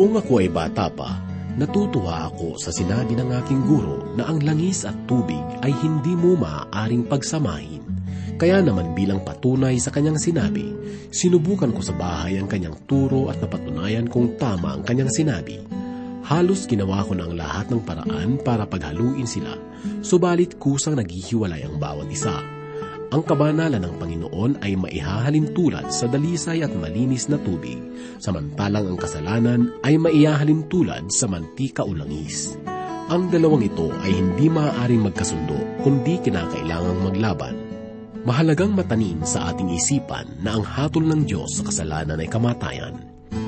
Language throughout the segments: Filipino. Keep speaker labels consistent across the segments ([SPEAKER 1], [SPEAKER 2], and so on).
[SPEAKER 1] Noong ako ay bata pa, natutuwa ako sa sinabi ng aking guro na ang langis at tubig ay hindi mo maaaring pagsamahin. Kaya naman bilang patunay sa kanyang sinabi, sinubukan ko sa bahay ang kanyang turo at napatunayan kong tama ang kanyang sinabi. Halos ginawa ko ng lahat ng paraan para paghaluin sila, subalit kusang naghihiwalay ang bawat isa. Ang kabanalan ng Panginoon ay maihahalin tulad sa dalisay at malinis na tubig, samantalang ang kasalanan ay maihahalin tulad sa mantika o langis. Ang dalawang ito ay hindi maaaring magkasundo kundi kinakailangang maglaban. Mahalagang matanin sa ating isipan na ang hatol ng Diyos sa kasalanan ay kamatayan.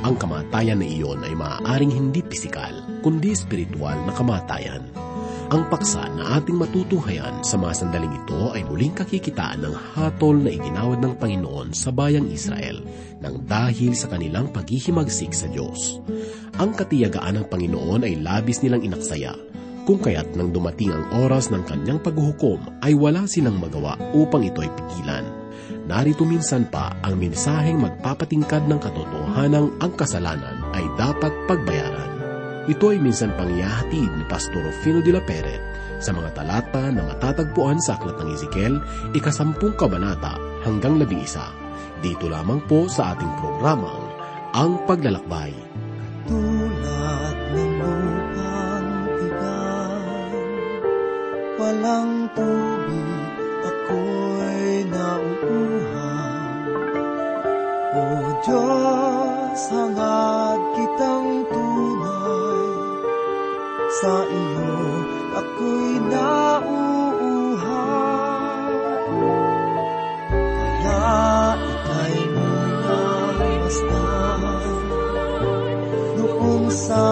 [SPEAKER 1] Ang kamatayan na iyon ay maaaring hindi pisikal, kundi spiritual na kamatayan. Ang paksa na ating matutunghayan sa mga sandaling ito ay muling kakikitaan ng hatol na iginawad ng Panginoon sa bayang Israel nang dahil sa kanilang paghihimagsik sa Diyos. Ang katiyagaan ng Panginoon ay labis nilang inaksaya, kung kaya't nang dumating ang oras ng kanyang paghuhukom ay wala silang magawa upang ito'y pigilan. Narito minsan pa ang mensaheng magpapatingkad ng katotohanang ang kasalanan ay dapat pagbayaran. Ito ay minsan pangyahatid ni Pastor Rufino de la Peret sa mga talata na matatagpuan sa Aklat ng Ezekiel, ikasampung kabanata hanggang labing isa. Dito lamang po sa ating programang Ang Paglalakbay.
[SPEAKER 2] Tulad ng lupang tigang, walang tubig, ako'y nauuhaw. O Diyos, hangad kitang sa iyo ako'y nauuhaw. Kaya ika'y munang masdan, noong sa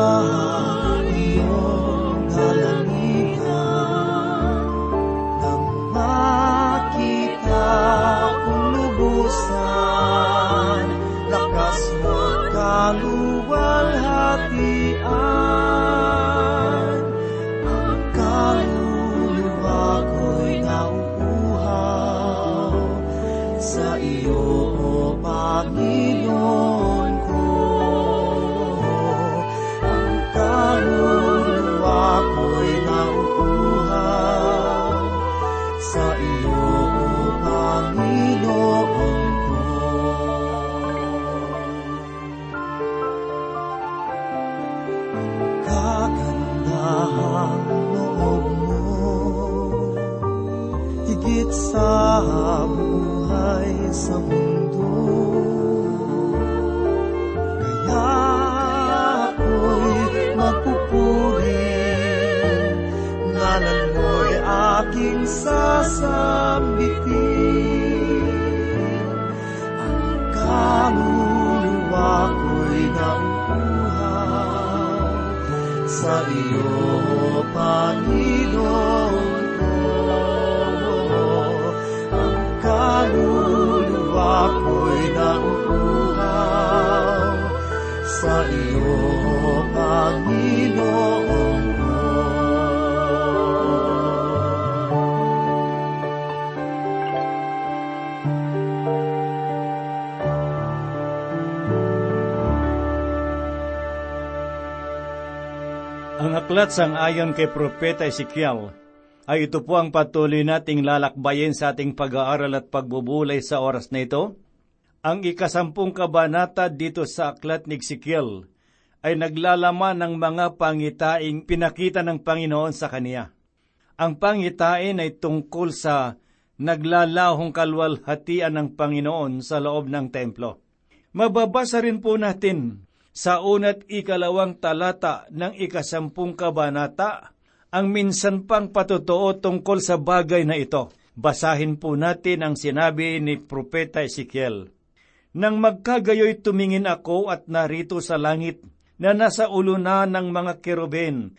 [SPEAKER 3] aklat sang ayon kay Propeta Ezekiel ay ito po ang patuloy nating lalakbayin sa ating pag-aaral at pagbubulay sa oras na ito. Ang ikasampung kabanata dito sa aklat ni Ezekiel ay naglalaman ng mga pangitaing pinakita ng Panginoon sa kaniya. Ang pangitain ay tungkol sa naglalahong kalwalhatian ng Panginoon sa loob ng templo. Mababasa rin po natin sa unat ikalawang talata ng ikasampung kabanata ang minsan pang patotoo tungkol sa bagay na ito. Basahin po natin ang sinabi ni Propeta Ezekiel. Nang magkagayoy tumingin ako at narito sa langit na nasa ulo na ng mga keruben,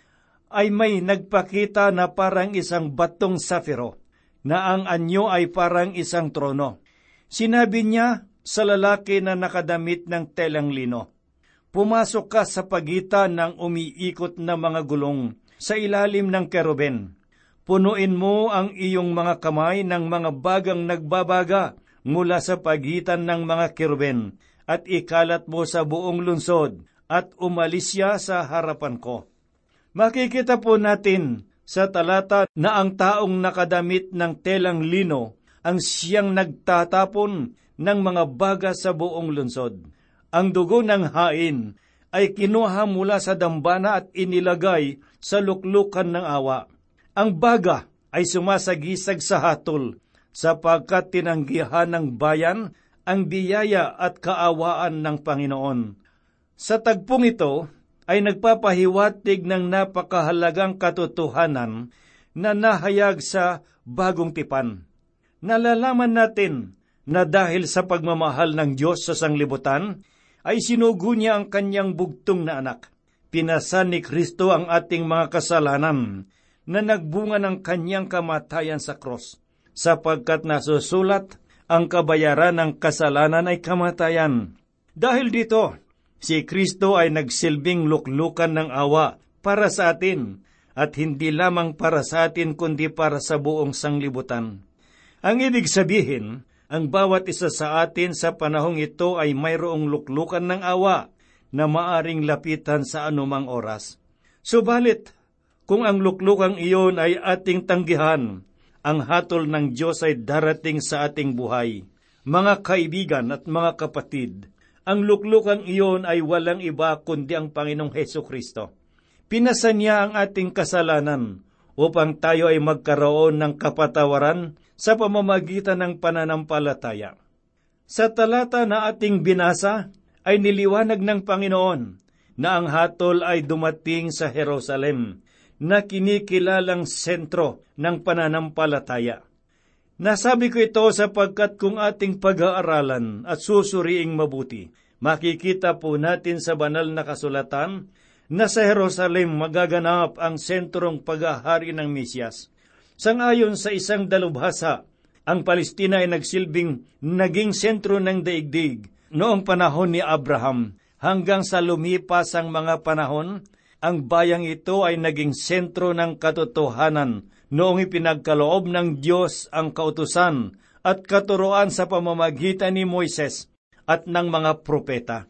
[SPEAKER 3] ay may nagpakita na parang isang batong safiro, na ang anyo ay parang isang trono. Sinabi niya sa lalaki na nakadamit ng telang lino, Pumasok ka sa pagitan ng umiikot na mga gulong sa ilalim ng keruben. Punuin mo ang iyong mga kamay ng mga bagang nagbabaga mula sa pagitan ng mga keruben at ikalat mo sa buong lunsod at umalis siya sa harapan ko. Makikita po natin sa talata na ang taong nakadamit ng telang lino ang siyang nagtatapon ng mga baga sa buong lungsod. Ang dugo ng hain ay kinuha mula sa dambana at inilagay sa luklukan ng awa. Ang baga ay sumasagisag sa hatol sapagkat tinanggihan ng bayan ang biyaya at kaawaan ng Panginoon. Sa tagpong ito ay nagpapahiwatig ng napakahalagang katotohanan na nahayag sa bagong tipan. Nalalaman natin na dahil sa pagmamahal ng Diyos sa sanglibutan, ay sinugo niya ang kanyang bugtong na anak. Pinasan ni Kristo ang ating mga kasalanan na nagbunga ng kanyang kamatayan sa krus, sapagkat nasusulat ang kabayaran ng kasalanan ay kamatayan. Dahil dito, si Kristo ay nagsilbing luklukan ng awa para sa atin at hindi lamang para sa atin kundi para sa buong sanglibutan. Ang ibig sabihin, ang bawat isa sa atin sa panahong ito ay mayroong luklukan ng awa na maaring lapitan sa anumang oras. Subalit, kung ang luklukang iyon ay ating tanggihan, ang hatol ng Diyos ay darating sa ating buhay. Mga kaibigan at mga kapatid, ang luklukang iyon ay walang iba kundi ang Panginoong Heso Kristo. Pinasa niya ang ating kasalanan upang tayo ay magkaroon ng kapatawaran sa pamamagitan ng pananampalataya. Sa talata na ating binasa ay niliwanag ng Panginoon na ang hatol ay dumating sa Jerusalem na kinikilalang sentro ng pananampalataya. Nasabi ko ito sapagkat kung ating pag-aaralan at susuriing mabuti, makikita po natin sa banal na kasulatan na sa Jerusalem magaganap ang sentrong paghahari ng Misyas. Sangayon sa isang dalubhasa, ang Palestina ay nagsilbing naging sentro ng daigdig noong panahon ni Abraham hanggang sa lumipas ang mga panahon ang bayang ito ay naging sentro ng katotohanan noong ipinagkaloob ng Diyos ang kautusan at katuroan sa pamamagitan ni Moises at ng mga propeta.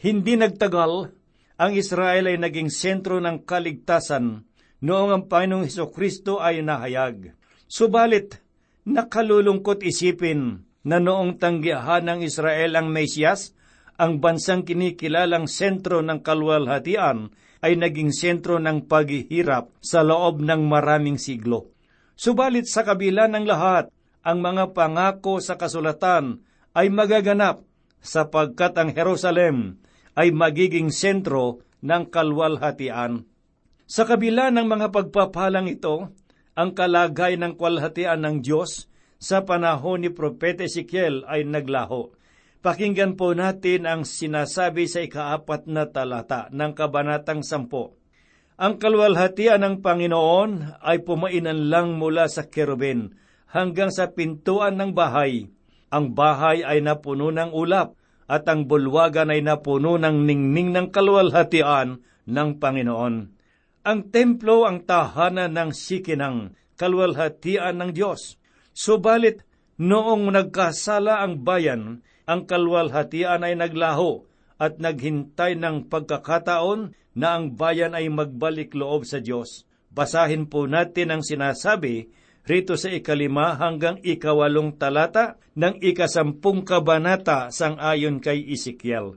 [SPEAKER 3] Hindi nagtagal, ang Israel ay naging sentro ng kaligtasan noong ang Panginoong Heso Kristo ay nahayag. Subalit, nakalulungkot isipin na noong tanggihan ng Israel ang Mesiyas, ang bansang kinikilalang sentro ng kalwalhatian ay naging sentro ng paghihirap sa loob ng maraming siglo. Subalit sa kabila ng lahat, ang mga pangako sa kasulatan ay magaganap sapagkat ang Jerusalem ay magiging sentro ng kalwalhatian. Sa kabila ng mga pagpapalang ito, ang kalagay ng kwalhatian ng Diyos sa panahon ni Propete Ezekiel ay naglaho. Pakinggan po natin ang sinasabi sa ikaapat na talata ng Kabanatang Sampo. Ang kalwalhatian ng Panginoon ay pumainan lang mula sa kerubin hanggang sa pintuan ng bahay. Ang bahay ay napuno ng ulap at ang bulwagan ay napuno ng ningning ng kalwalhatian ng Panginoon. Ang templo ang tahanan ng sikinang kalwalhatian ng Diyos. Subalit, noong nagkasala ang bayan, ang kalwalhatian ay naglaho at naghintay ng pagkakataon na ang bayan ay magbalik loob sa Diyos. Basahin po natin ang sinasabi rito sa ikalima hanggang ikawalong talata ng ikasampung kabanata sang ayon kay Ezekiel.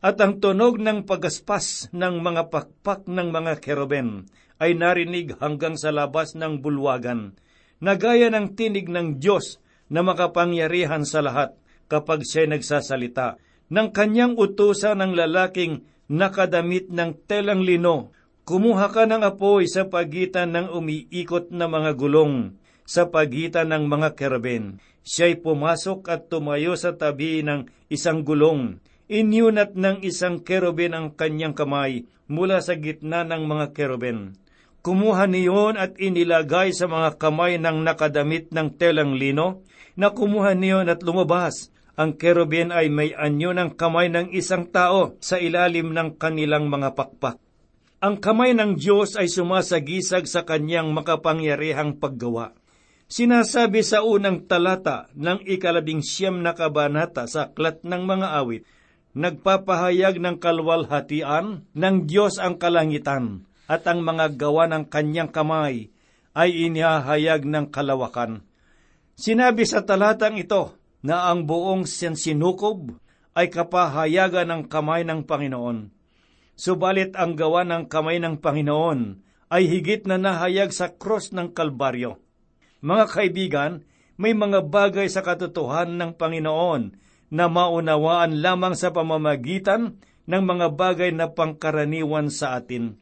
[SPEAKER 3] At ang tunog ng pagaspas ng mga pakpak ng mga keruben ay narinig hanggang sa labas ng bulwagan, na gaya ng tinig ng Diyos na makapangyarihan sa lahat kapag siya nagsasalita. Nang kanyang utusan ng lalaking nakadamit ng telang lino, kumuha ka ng apoy sa pagitan ng umiikot na mga gulong, sa pagitan ng mga kerben. Siya'y pumasok at tumayo sa tabi ng isang gulong. Inyunat ng isang kerubin ang kanyang kamay mula sa gitna ng mga kerubin. Kumuha niyon at inilagay sa mga kamay ng nakadamit ng telang lino, na kumuha niyon at lumabas ang kerubin ay may anyo ng kamay ng isang tao sa ilalim ng kanilang mga pakpak. Ang kamay ng Diyos ay sumasagisag sa kanyang makapangyarihang paggawa. Sinasabi sa unang talata ng ikalabing siyam na kabanata sa aklat ng mga awit, nagpapahayag ng kalwalhatian ng Diyos ang kalangitan at ang mga gawa ng kanyang kamay ay inihahayag ng kalawakan. Sinabi sa talatang ito na ang buong sinukob ay kapahayagan ng kamay ng Panginoon. Subalit ang gawa ng kamay ng Panginoon ay higit na nahayag sa cross ng Kalbaryo. Mga kaibigan, may mga bagay sa katotohanan ng Panginoon na maunawaan lamang sa pamamagitan ng mga bagay na pangkaraniwan sa atin.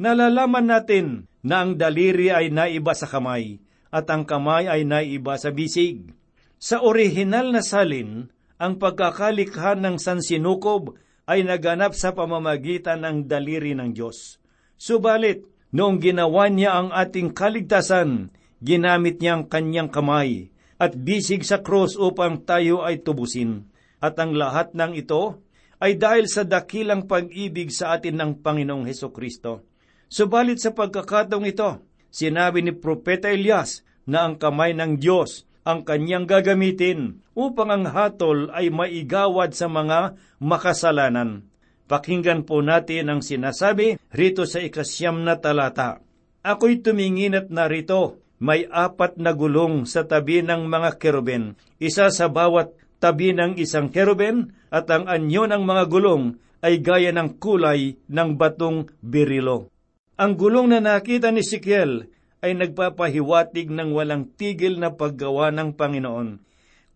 [SPEAKER 3] Nalalaman natin na ang daliri ay naiba sa kamay at ang kamay ay naiba sa bisig. Sa orihinal na salin, ang pagkakalikha ng sansinukob ay naganap sa pamamagitan ng daliri ng Diyos. Subalit, noong ginawa niya ang ating kaligtasan, ginamit niya ang kanyang kamay at bisig sa krus upang tayo ay tubusin. At ang lahat ng ito ay dahil sa dakilang pag-ibig sa atin ng Panginoong Heso Kristo. Subalit sa pagkakataong ito, sinabi ni Propeta Elias na ang kamay ng Diyos ang kanyang gagamitin upang ang hatol ay maigawad sa mga makasalanan. Pakinggan po natin ang sinasabi rito sa ikasyam na talata. Ako'y tumingin at narito may apat na gulong sa tabi ng mga keruben, isa sa bawat tabi ng isang keruben, at ang anyo ng mga gulong ay gaya ng kulay ng batong birilo. Ang gulong na nakita ni Sikiel ay nagpapahiwatig ng walang tigil na paggawa ng Panginoon.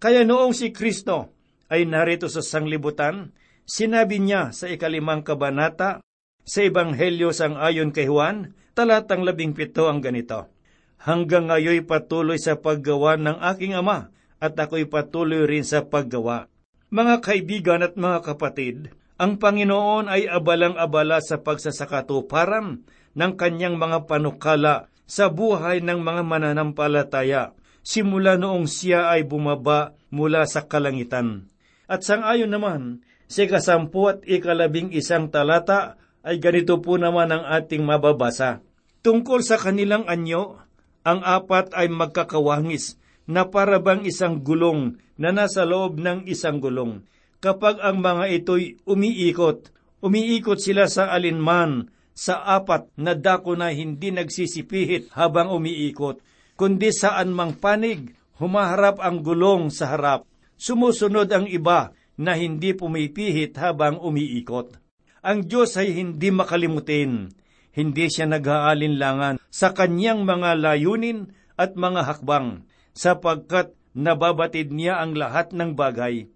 [SPEAKER 3] Kaya noong si Kristo ay narito sa sanglibutan, sinabi niya sa ikalimang kabanata sa Ebanghelyo sang ayon kay Juan, talatang labing pito ang ganito hanggang ngayoy patuloy sa paggawa ng aking ama at ako'y patuloy rin sa paggawa. Mga kaibigan at mga kapatid, ang Panginoon ay abalang-abala sa pagsasakatuparan ng kanyang mga panukala sa buhay ng mga mananampalataya simula noong siya ay bumaba mula sa kalangitan. At sangayon naman, sa kasampu at ikalabing isang talata ay ganito po naman ang ating mababasa. Tungkol sa kanilang anyo, ang apat ay magkakawangis na parabang isang gulong na nasa loob ng isang gulong. Kapag ang mga ito'y umiikot, umiikot sila sa alinman sa apat na dako na hindi nagsisipihit habang umiikot, kundi saan mang panig, humaharap ang gulong sa harap. Sumusunod ang iba na hindi pumipihit habang umiikot. Ang Diyos ay hindi makalimutin hindi siya nag-aalinlangan sa kanyang mga layunin at mga hakbang, sapagkat nababatid niya ang lahat ng bagay.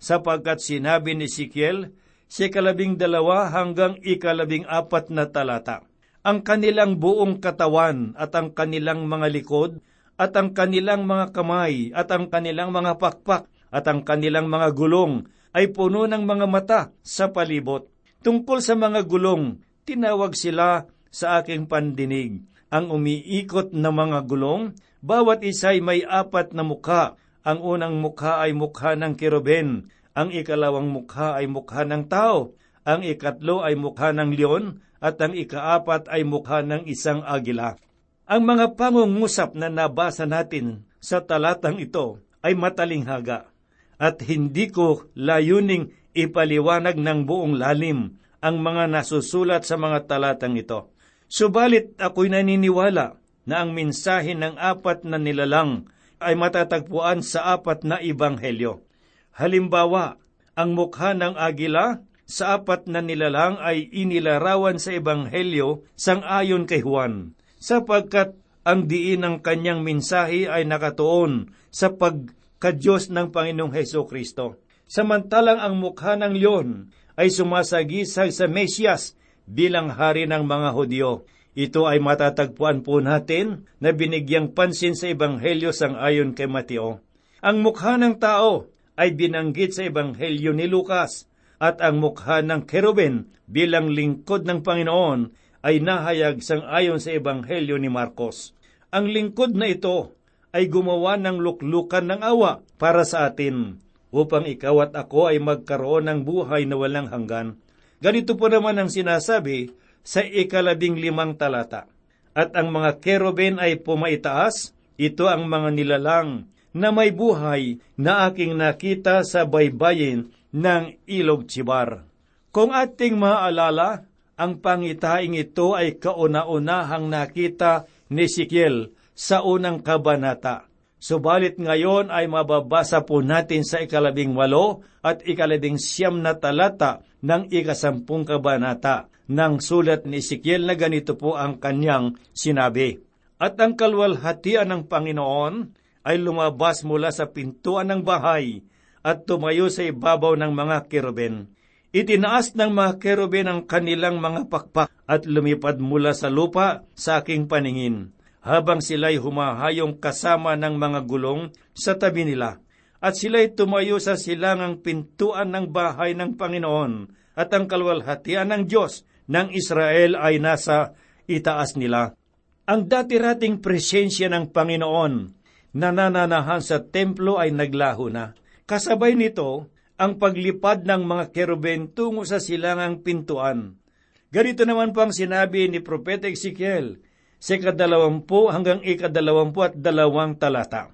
[SPEAKER 3] Sapagkat sinabi ni Sikiel, si kalabing dalawa hanggang ikalabing apat na talata, ang kanilang buong katawan at ang kanilang mga likod, at ang kanilang mga kamay, at ang kanilang mga pakpak, at ang kanilang mga gulong, ay puno ng mga mata sa palibot. Tungkol sa mga gulong, tinawag sila sa aking pandinig. Ang umiikot na mga gulong, bawat isa'y may apat na mukha. Ang unang mukha ay mukha ng keruben, ang ikalawang mukha ay mukha ng tao, ang ikatlo ay mukha ng leon, at ang ikaapat ay mukha ng isang agila. Ang mga pangungusap na nabasa natin sa talatang ito ay matalinghaga at hindi ko layuning ipaliwanag ng buong lalim ang mga nasusulat sa mga talatang ito. Subalit ako'y naniniwala na ang mensahe ng apat na nilalang ay matatagpuan sa apat na ibanghelyo. Halimbawa, ang mukha ng agila sa apat na nilalang ay inilarawan sa ebanghelyo sang-ayon kay Juan, sapagkat ang diin ng kanyang mensahe ay nakatuon sa pagkadyos ng Panginoong Heso Kristo. Samantalang ang mukha ng leon ay sumasagisag sa Mesyas bilang hari ng mga Hudyo. Ito ay matatagpuan po natin na binigyang pansin sa Ebanghelyo sang ayon kay Mateo. Ang mukha ng tao ay binanggit sa Ebanghelyo ni Lucas at ang mukha ng keruben bilang lingkod ng Panginoon ay nahayag sang ayon sa Ebanghelyo ni Marcos. Ang lingkod na ito ay gumawa ng luklukan ng awa para sa atin upang ikaw at ako ay magkaroon ng buhay na walang hanggan. Ganito po naman ang sinasabi sa ikalabing limang talata. At ang mga keruben ay pumaitaas, ito ang mga nilalang na may buhay na aking nakita sa baybayin ng ilog Chibar. Kung ating maalala, ang pangitaing ito ay kauna-unahang nakita ni Sikiel sa unang kabanata. Subalit ngayon ay mababasa po natin sa ikalabing walo at ikalabing siyam na talata ng ikasampung kabanata ng sulat ni Ezekiel na ganito po ang kanyang sinabi. At ang kalwalhatian ng Panginoon ay lumabas mula sa pintuan ng bahay at tumayo sa ibabaw ng mga keruben. Itinaas ng mga keruben ang kanilang mga pakpak at lumipad mula sa lupa sa aking paningin habang sila'y humahayong kasama ng mga gulong sa tabi nila. At sila'y tumayo sa silangang pintuan ng bahay ng Panginoon at ang kalwalhatian ng Diyos ng Israel ay nasa itaas nila. Ang dati-rating presensya ng Panginoon na nananahan sa templo ay naglaho na. Kasabay nito, ang paglipad ng mga keruben tungo sa silangang pintuan. Ganito naman po ang sinabi ni Propeta Ezekiel, sa ikadalawampu hanggang ikadalawampu at dalawang talata.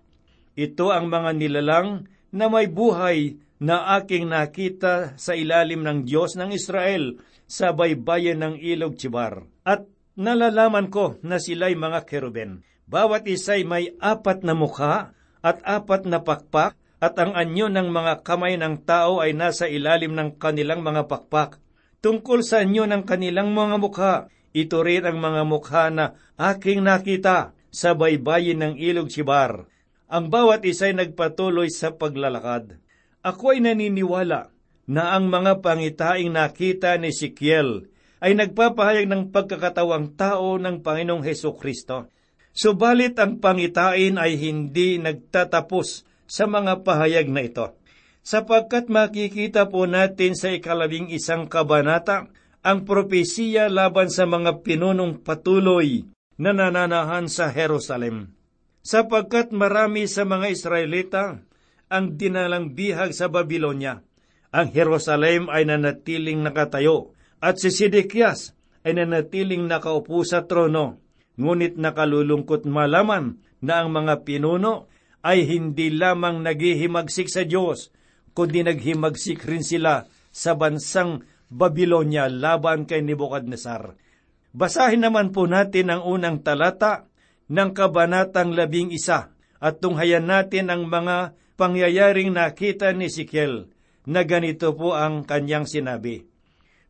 [SPEAKER 3] Ito ang mga nilalang na may buhay na aking nakita sa ilalim ng Diyos ng Israel sa baybayin ng ilog Chibar. At nalalaman ko na sila'y mga keruben. Bawat isa'y may apat na mukha at apat na pakpak at ang anyo ng mga kamay ng tao ay nasa ilalim ng kanilang mga pakpak. Tungkol sa anyo ng kanilang mga mukha, ito rin ang mga mukha na aking nakita sa baybayin ng ilog Sibar. Ang bawat isa'y nagpatuloy sa paglalakad. Ako ay naniniwala na ang mga pangitaing nakita ni Sikiel ay nagpapahayag ng pagkakatawang tao ng Panginoong Heso Kristo. Subalit ang pangitain ay hindi nagtatapos sa mga pahayag na ito sapagkat makikita po natin sa ikalabing isang kabanata ang propesiya laban sa mga pinunong patuloy na nananahan sa Jerusalem. Sapagkat marami sa mga Israelita ang dinalang bihag sa Babylonia, ang Jerusalem ay nanatiling nakatayo at si Sidekias ay nanatiling nakaupo sa trono. Ngunit nakalulungkot malaman na ang mga pinuno ay hindi lamang naghihimagsik sa Diyos, kundi naghimagsik rin sila sa bansang Babylonia laban kay Nebuchadnezzar. Basahin naman po natin ang unang talata ng Kabanatang Labing Isa at tunghayan natin ang mga pangyayaring nakita ni Sikel na ganito po ang kanyang sinabi.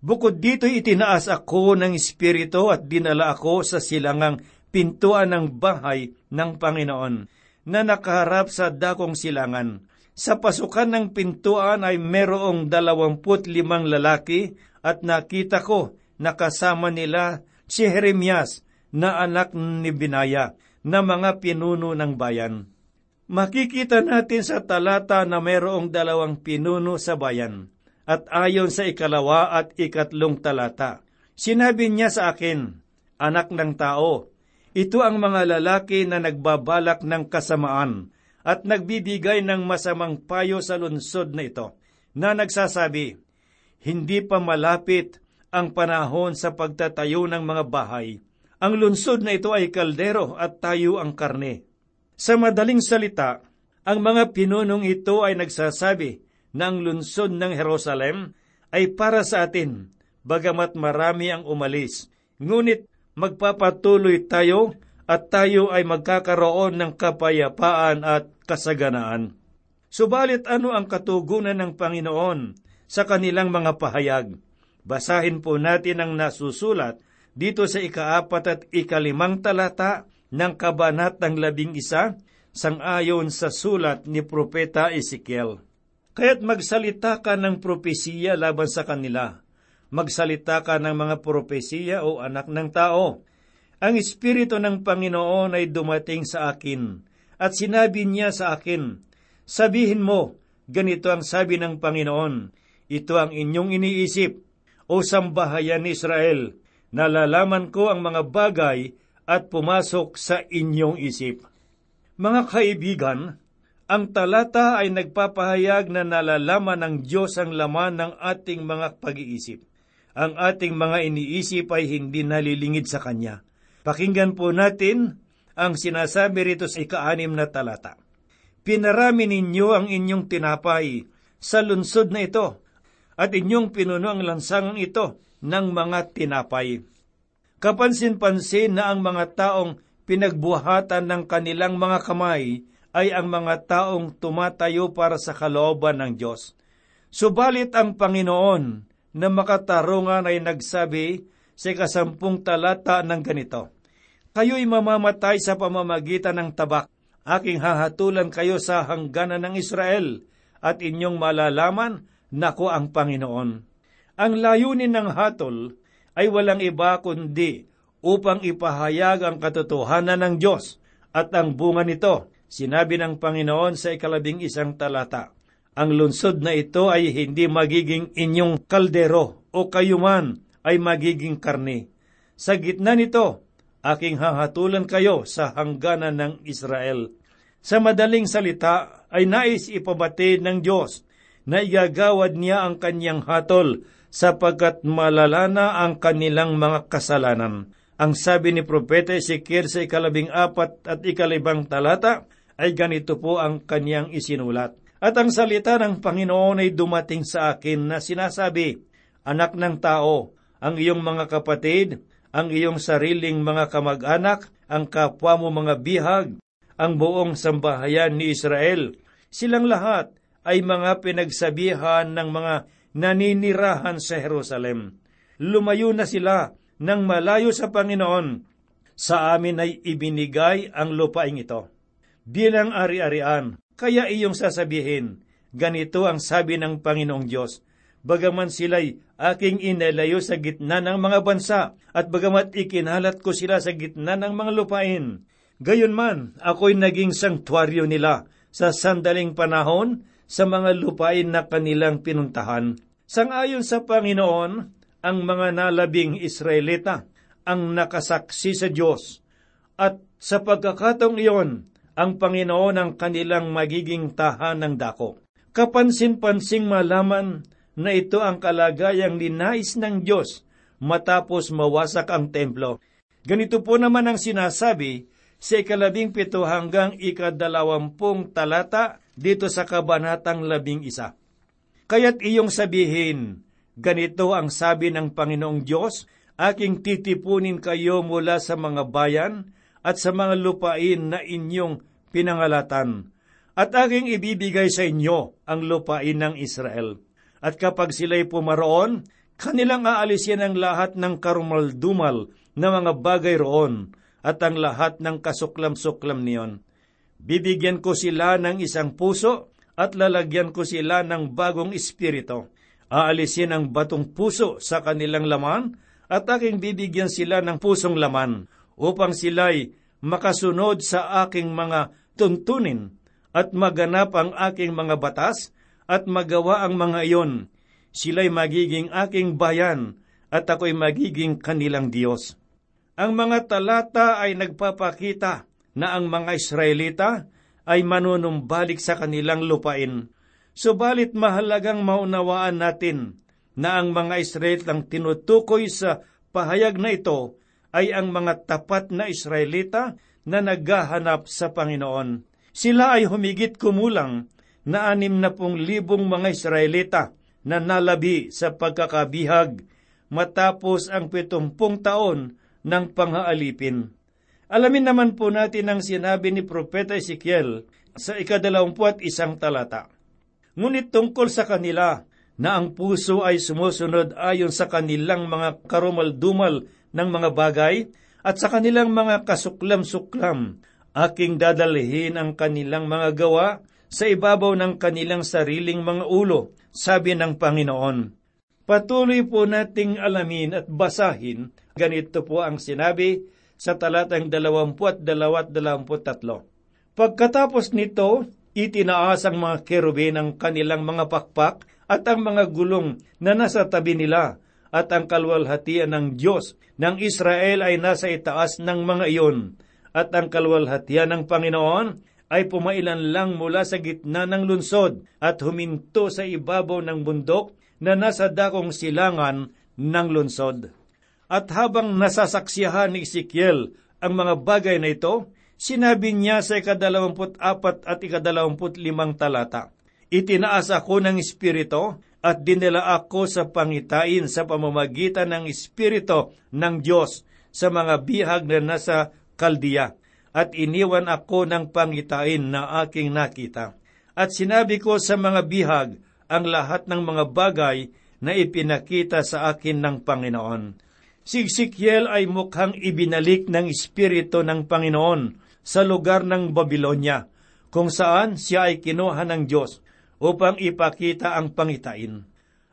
[SPEAKER 3] Bukod dito itinaas ako ng Espiritu at dinala ako sa silangang pintuan ng bahay ng Panginoon na nakaharap sa dakong silangan sa pasukan ng pintuan ay merong dalawamput limang lalaki at nakita ko na kasama nila si Jeremias na anak ni Binaya na mga pinuno ng bayan. Makikita natin sa talata na merong dalawang pinuno sa bayan. At ayon sa ikalawa at ikatlong talata, sinabi niya sa akin, Anak ng tao, ito ang mga lalaki na nagbabalak ng kasamaan at nagbibigay ng masamang payo sa lungsod na ito, na nagsasabi, Hindi pa malapit ang panahon sa pagtatayo ng mga bahay. Ang lungsod na ito ay kaldero at tayo ang karne. Sa madaling salita, ang mga pinunong ito ay nagsasabi na ang lungsod ng Jerusalem ay para sa atin, bagamat marami ang umalis. Ngunit magpapatuloy tayo at tayo ay magkakaroon ng kapayapaan at kasaganaan. Subalit ano ang katugunan ng Panginoon sa kanilang mga pahayag? Basahin po natin ang nasusulat dito sa ikaapat at ikalimang talata ng kabanat ng labing isa, sangayon sa sulat ni Propeta Ezekiel. Kaya't magsalita ka ng propesiya laban sa kanila. Magsalita ka ng mga propesiya o anak ng tao ang Espiritu ng Panginoon ay dumating sa akin, at sinabi niya sa akin, Sabihin mo, ganito ang sabi ng Panginoon, ito ang inyong iniisip, o sambahayan ni Israel, nalalaman ko ang mga bagay at pumasok sa inyong isip. Mga kaibigan, ang talata ay nagpapahayag na nalalaman ng Diyos ang laman ng ating mga pag-iisip. Ang ating mga iniisip ay hindi nalilingid sa Kanya. Pakinggan po natin ang sinasabi rito sa ikaanim na talata. Pinarami ninyo ang inyong tinapay sa lunsod na ito, at inyong pinuno ang lansangang ito ng mga tinapay. Kapansin-pansin na ang mga taong pinagbuhatan ng kanilang mga kamay ay ang mga taong tumatayo para sa kalooban ng Diyos. Subalit ang Panginoon na makatarungan ay nagsabi sa kasampung talata ng ganito, Kayo'y mamamatay sa pamamagitan ng tabak. Aking hahatulan kayo sa hangganan ng Israel at inyong malalaman na ko ang Panginoon. Ang layunin ng hatol ay walang iba kundi upang ipahayag ang katotohanan ng Diyos at ang bunga nito, sinabi ng Panginoon sa ikalabing isang talata. Ang lunsod na ito ay hindi magiging inyong kaldero o kayuman ay magiging karne. Sa gitna nito, aking hahatulan kayo sa hangganan ng Israel. Sa madaling salita ay nais ipabati ng Diyos na igagawad niya ang kanyang hatol sapagkat malalana ang kanilang mga kasalanan. Ang sabi ni Propeta Ezekiel sa ikalabing apat at ikalibang talata ay ganito po ang kanyang isinulat. At ang salita ng Panginoon ay dumating sa akin na sinasabi, Anak ng tao, ang iyong mga kapatid, ang iyong sariling mga kamag-anak, ang kapwa mo mga bihag, ang buong sambahayan ni Israel, silang lahat ay mga pinagsabihan ng mga naninirahan sa Jerusalem. Lumayo na sila nang malayo sa Panginoon, sa amin ay ibinigay ang lupaing ito. Bilang ari-arian, kaya iyong sasabihin, ganito ang sabi ng Panginoong Diyos, bagaman sila'y aking inalayo sa gitna ng mga bansa, at bagamat ikinalat ko sila sa gitna ng mga lupain. Gayon man, ako'y naging sanktuaryo nila sa sandaling panahon sa mga lupain na kanilang pinuntahan. Sangayon sa Panginoon, ang mga nalabing Israelita ang nakasaksi sa Diyos. At sa pagkakataong iyon, ang Panginoon ang kanilang magiging tahanang dako. Kapansin-pansing malaman na ito ang kalagayang linais ng Diyos matapos mawasak ang templo. Ganito po naman ang sinasabi sa ikalabing pito hanggang ikadalawampung talata dito sa kabanatang labing isa. Kaya't iyong sabihin, Ganito ang sabi ng Panginoong Diyos, aking titipunin kayo mula sa mga bayan at sa mga lupain na inyong pinangalatan, at aking ibibigay sa inyo ang lupain ng Israel. At kapag sila'y pumaroon, kanilang aalisin ang lahat ng karumaldumal na mga bagay roon at ang lahat ng kasuklam-suklam niyon. Bibigyan ko sila ng isang puso at lalagyan ko sila ng bagong espiritu Aalisin ang batong puso sa kanilang laman at aking bibigyan sila ng pusong laman upang sila'y makasunod sa aking mga tuntunin at maganap ang aking mga batas at magawa ang mga iyon. Sila'y magiging aking bayan at ako'y magiging kanilang Diyos. Ang mga talata ay nagpapakita na ang mga Israelita ay manunumbalik sa kanilang lupain Subalit mahalagang maunawaan natin na ang mga Israelitang tinutukoy sa pahayag na ito ay ang mga tapat na Israelita na naghahanap sa Panginoon. Sila ay humigit kumulang na anim na pong libong mga Israelita na nalabi sa pagkakabihag matapos ang pitumpung taon ng panghaalipin. Alamin naman po natin ang sinabi ni Propeta Ezekiel sa ikadalawamput isang talata. Ngunit tungkol sa kanila, na ang puso ay sumusunod ayon sa kanilang mga karumal-dumal ng mga bagay at sa kanilang mga kasuklam-suklam, aking dadalhin ang kanilang mga gawa sa ibabaw ng kanilang sariling mga ulo, sabi ng Panginoon. Patuloy po nating alamin at basahin, ganito po ang sinabi sa talatang 20 at 23. Pagkatapos nito, Itinaas ang mga kerubin ang kanilang mga pakpak at ang mga gulong na nasa tabi nila at ang kalwalhatian ng Diyos ng Israel ay nasa itaas ng mga iyon at ang kalwalhatian ng Panginoon ay pumailan lang mula sa gitna ng lunsod at huminto sa ibabaw ng bundok na nasa dakong silangan ng lunsod. At habang nasasaksiyahan ni Ezekiel ang mga bagay na ito, Sinabi niya sa ikadalawamput apat at ikadalawamput limang talata, Itinaas ako ng Espiritu at dinala ako sa pangitain sa pamamagitan ng Espiritu ng Diyos sa mga bihag na nasa Kaldiya at iniwan ako ng pangitain na aking nakita. At sinabi ko sa mga bihag ang lahat ng mga bagay na ipinakita sa akin ng Panginoon. Si Ezekiel ay mukhang ibinalik ng Espiritu ng Panginoon sa lugar ng Babylonia, kung saan siya ay kinuha ng Diyos upang ipakita ang pangitain.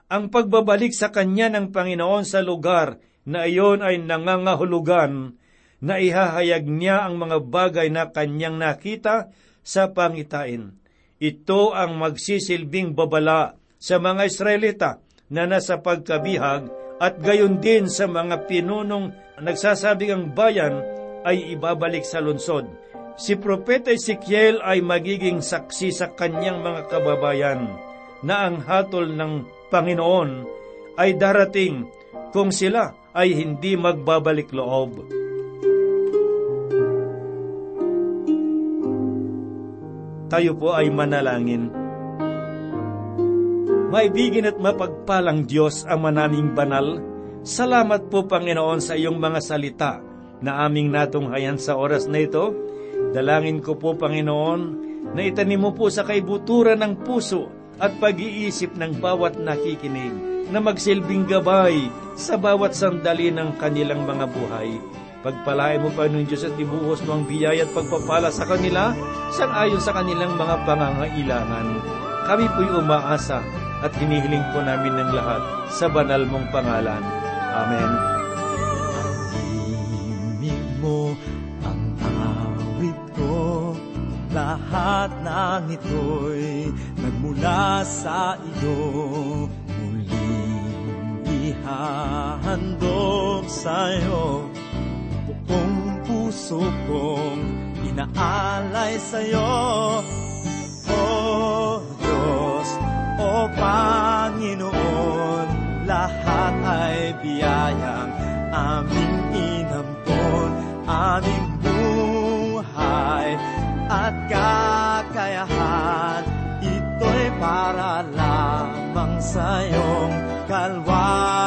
[SPEAKER 3] Ang pagbabalik sa kanya ng Panginoon sa lugar na iyon ay nangangahulugan na ihahayag niya ang mga bagay na kanyang nakita sa pangitain. Ito ang magsisilbing babala sa mga Israelita na nasa pagkabihag at gayon din sa mga pinunong nagsasabing ang bayan ay ibabalik sa lungsod. Si Propeta Ezekiel ay magiging saksi sa kanyang mga kababayan na ang hatol ng Panginoon ay darating kung sila ay hindi magbabalik loob. Tayo po ay manalangin. Maibigin at mapagpalang Diyos ang manaming banal, salamat po Panginoon sa iyong mga salita na aming natunghayan sa oras na ito. Dalangin ko po Panginoon na itanim mo po sa kaibuturan ng puso at pag-iisip ng bawat nakikinig na magsilbing gabay sa bawat sandali ng kanilang mga buhay. Pagpalain mo, Panginoon Diyos, at ibuhos mo ang biyaya at pagpapala sa kanila sang ayon sa kanilang mga pangangailangan. Kami po'y umaasa at hinihiling po namin ng lahat sa banal mong pangalan. Amen.
[SPEAKER 2] Himig mo ang awit ko Lahat ng ito'y nagmula sa iyo Muling ihahandog sa'yo puso kong inaalay sa'yo. O Diyos, o Panginoon Lahat ay biyayang aming inampon Aming buhay at kakayahan. Ito'y para lamang sa iyong kalwa